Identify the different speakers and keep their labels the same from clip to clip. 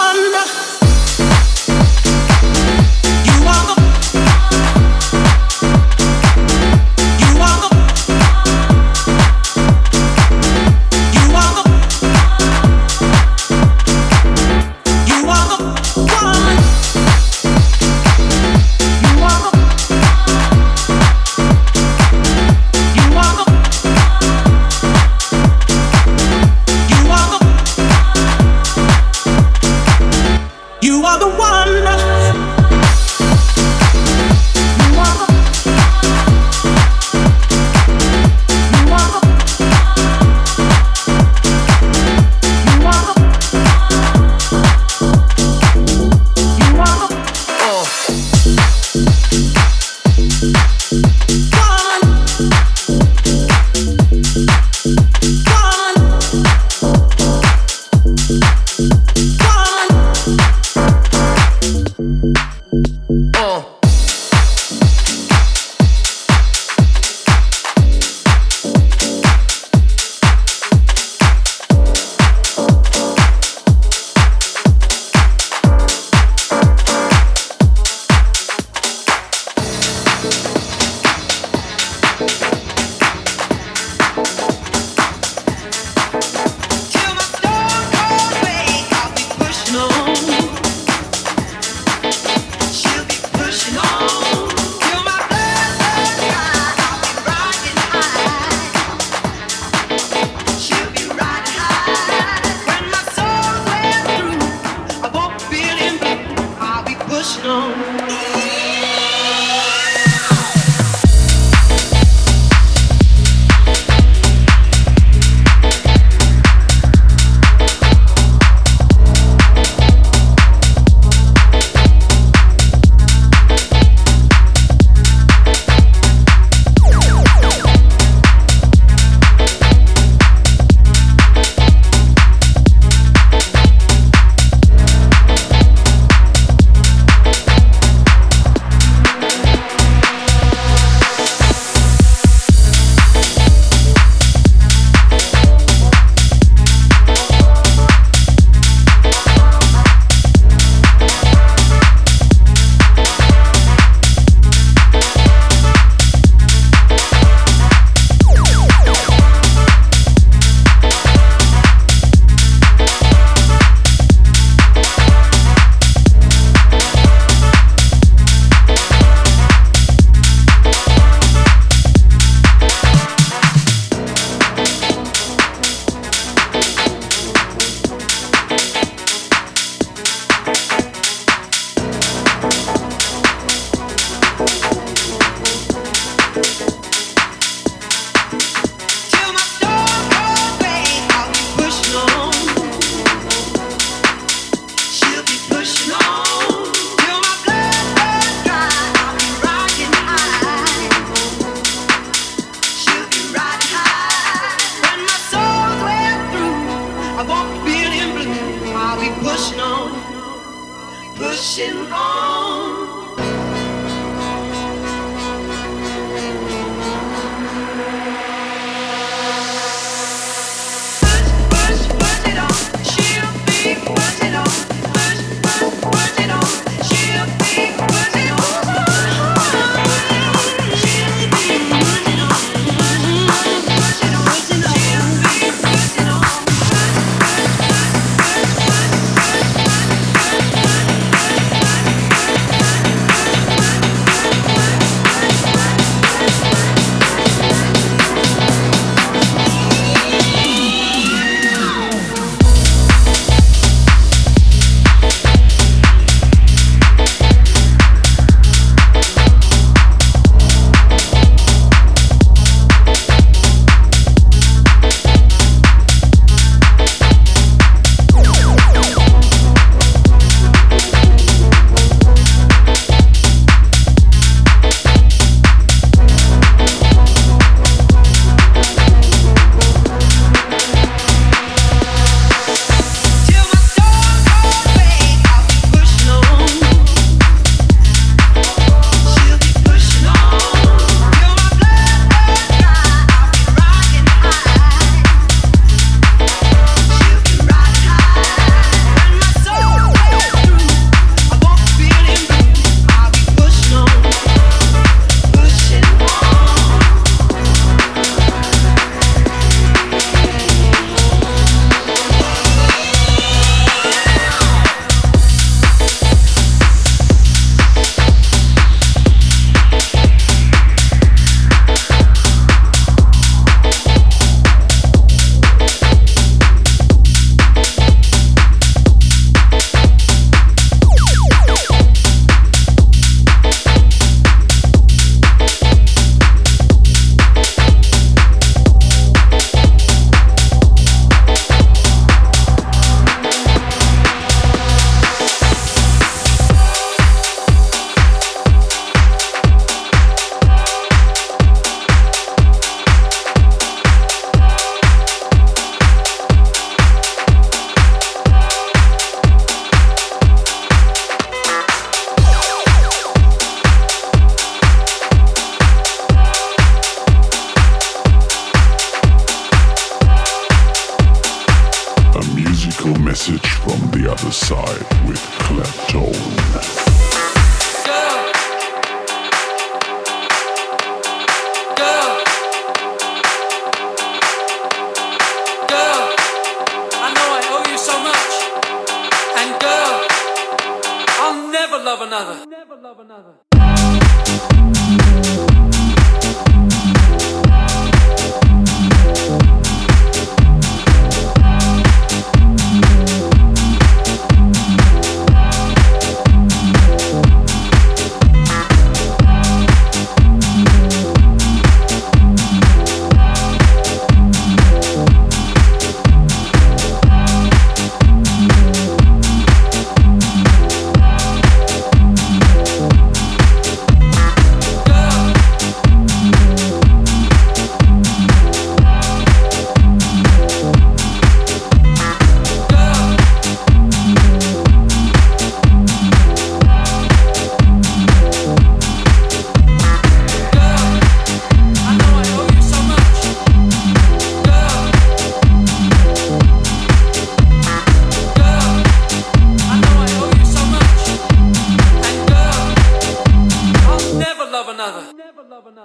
Speaker 1: wonder.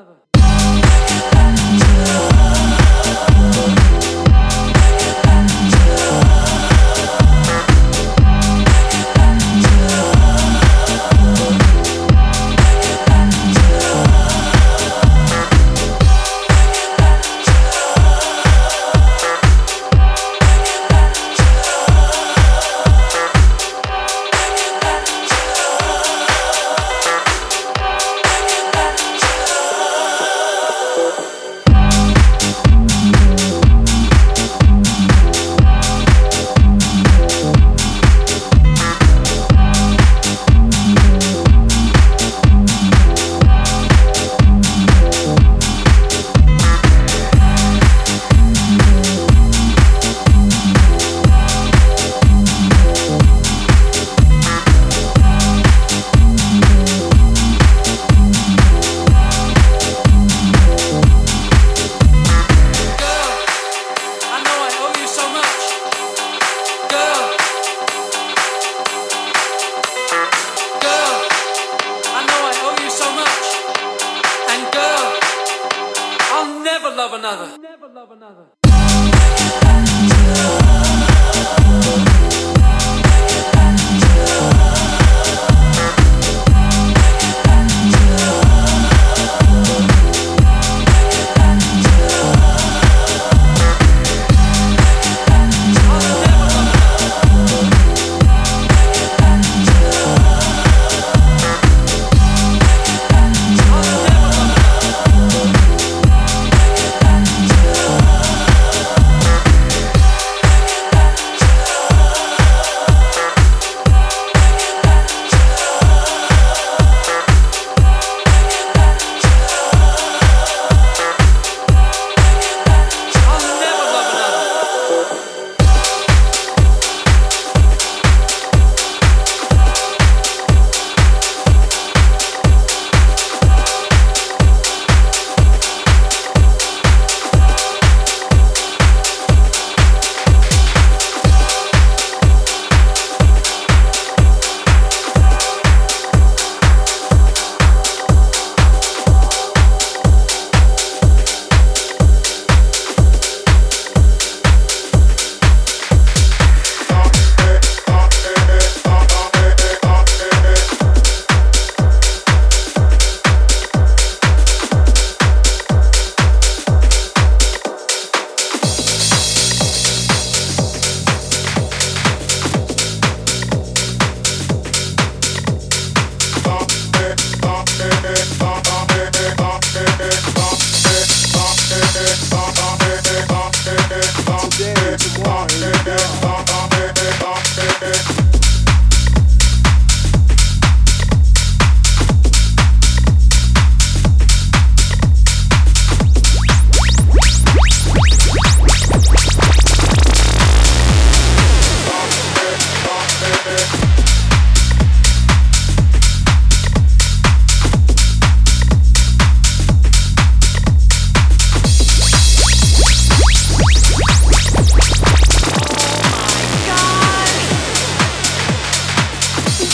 Speaker 2: forever.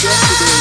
Speaker 3: yesterday.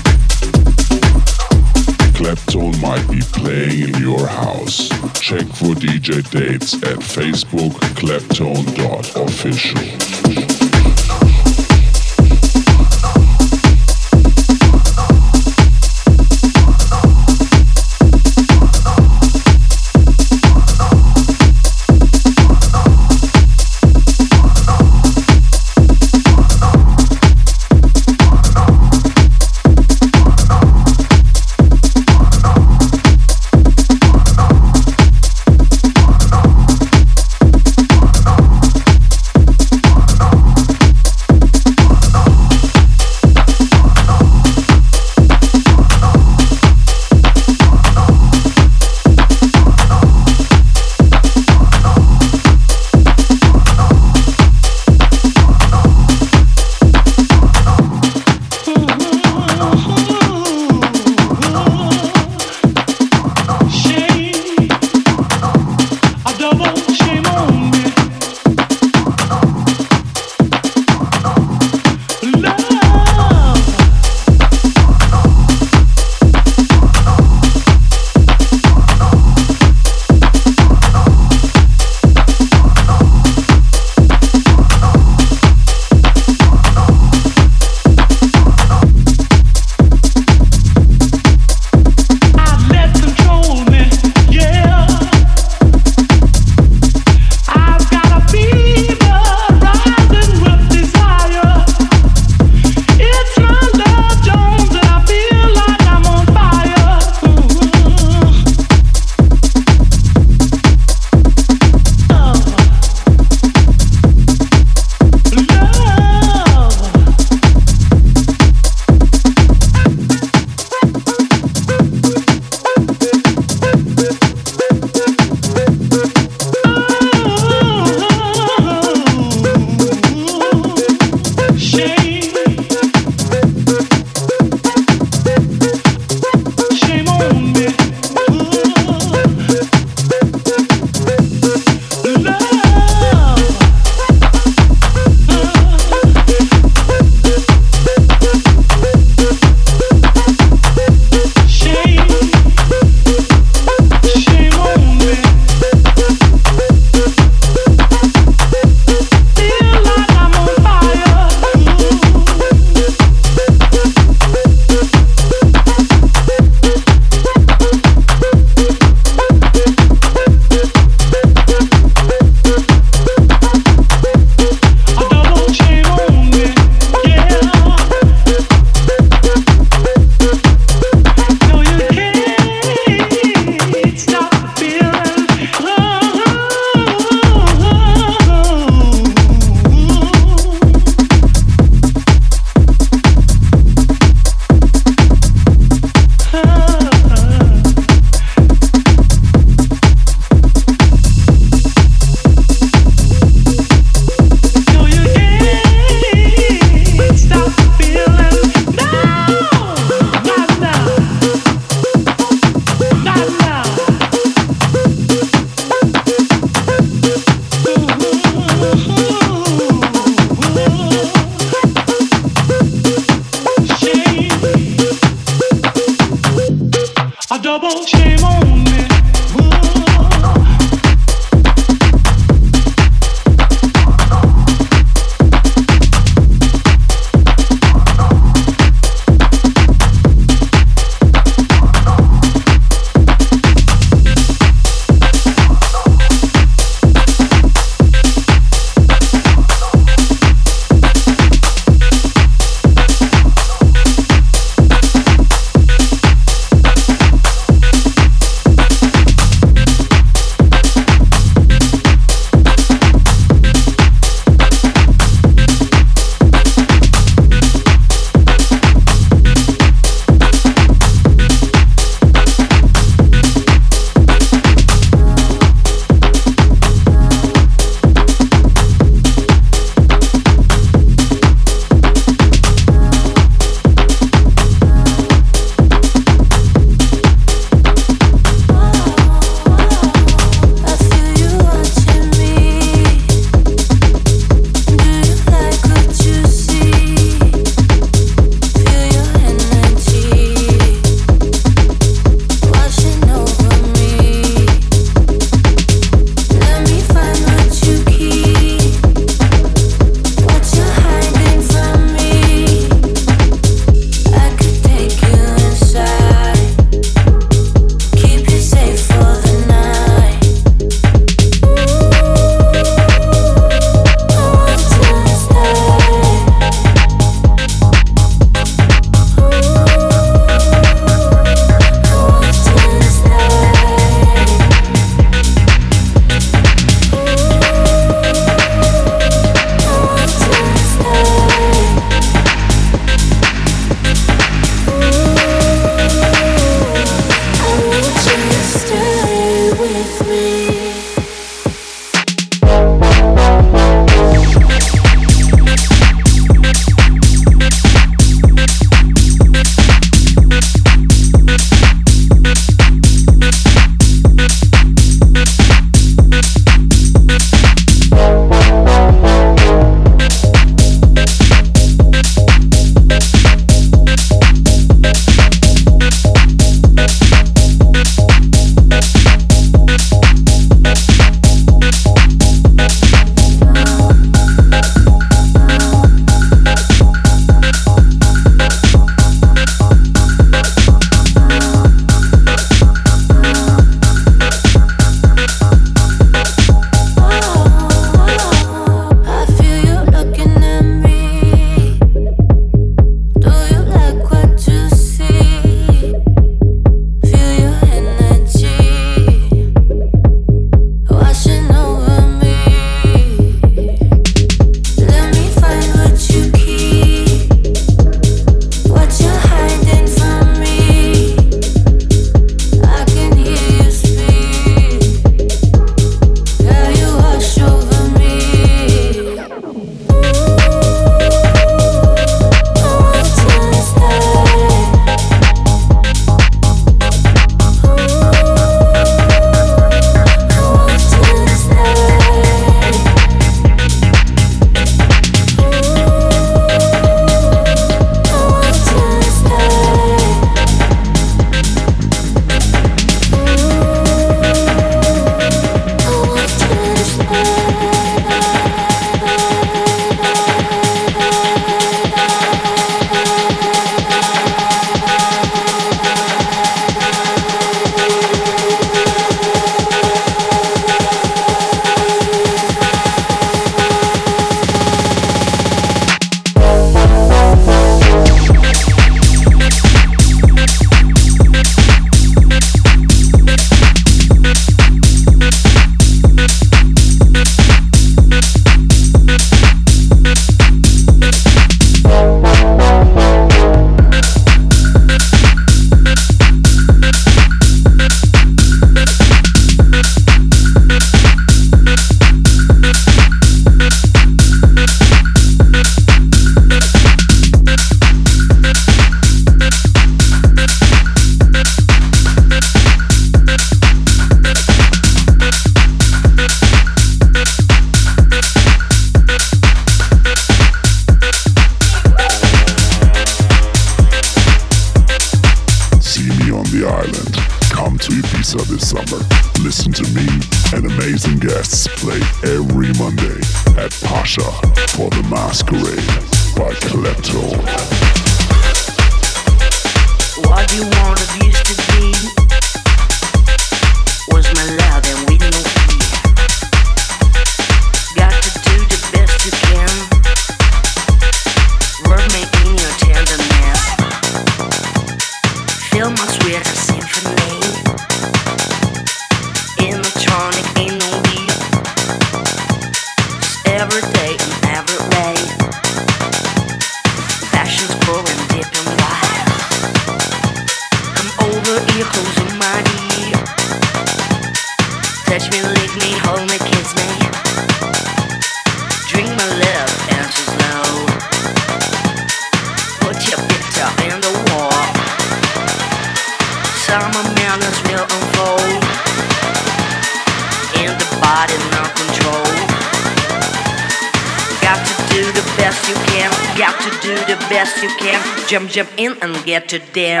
Speaker 4: Get to dance.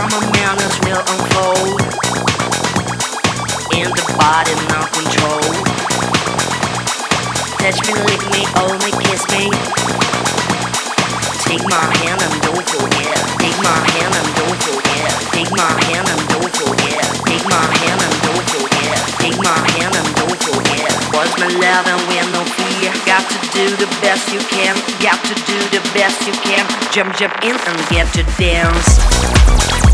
Speaker 4: karma mirrors will unfold in the body not control. Touch me, lick me, hold me, kiss me. Take my hand and don't forget. Take my hand and don't forget. Take my hand and don't forget. Take my hand and don't forget. Take my hand and don't forget. What's my love and we no fear? Got to do the best you can. Got to do the best you can. Jump, jump in and get to dance.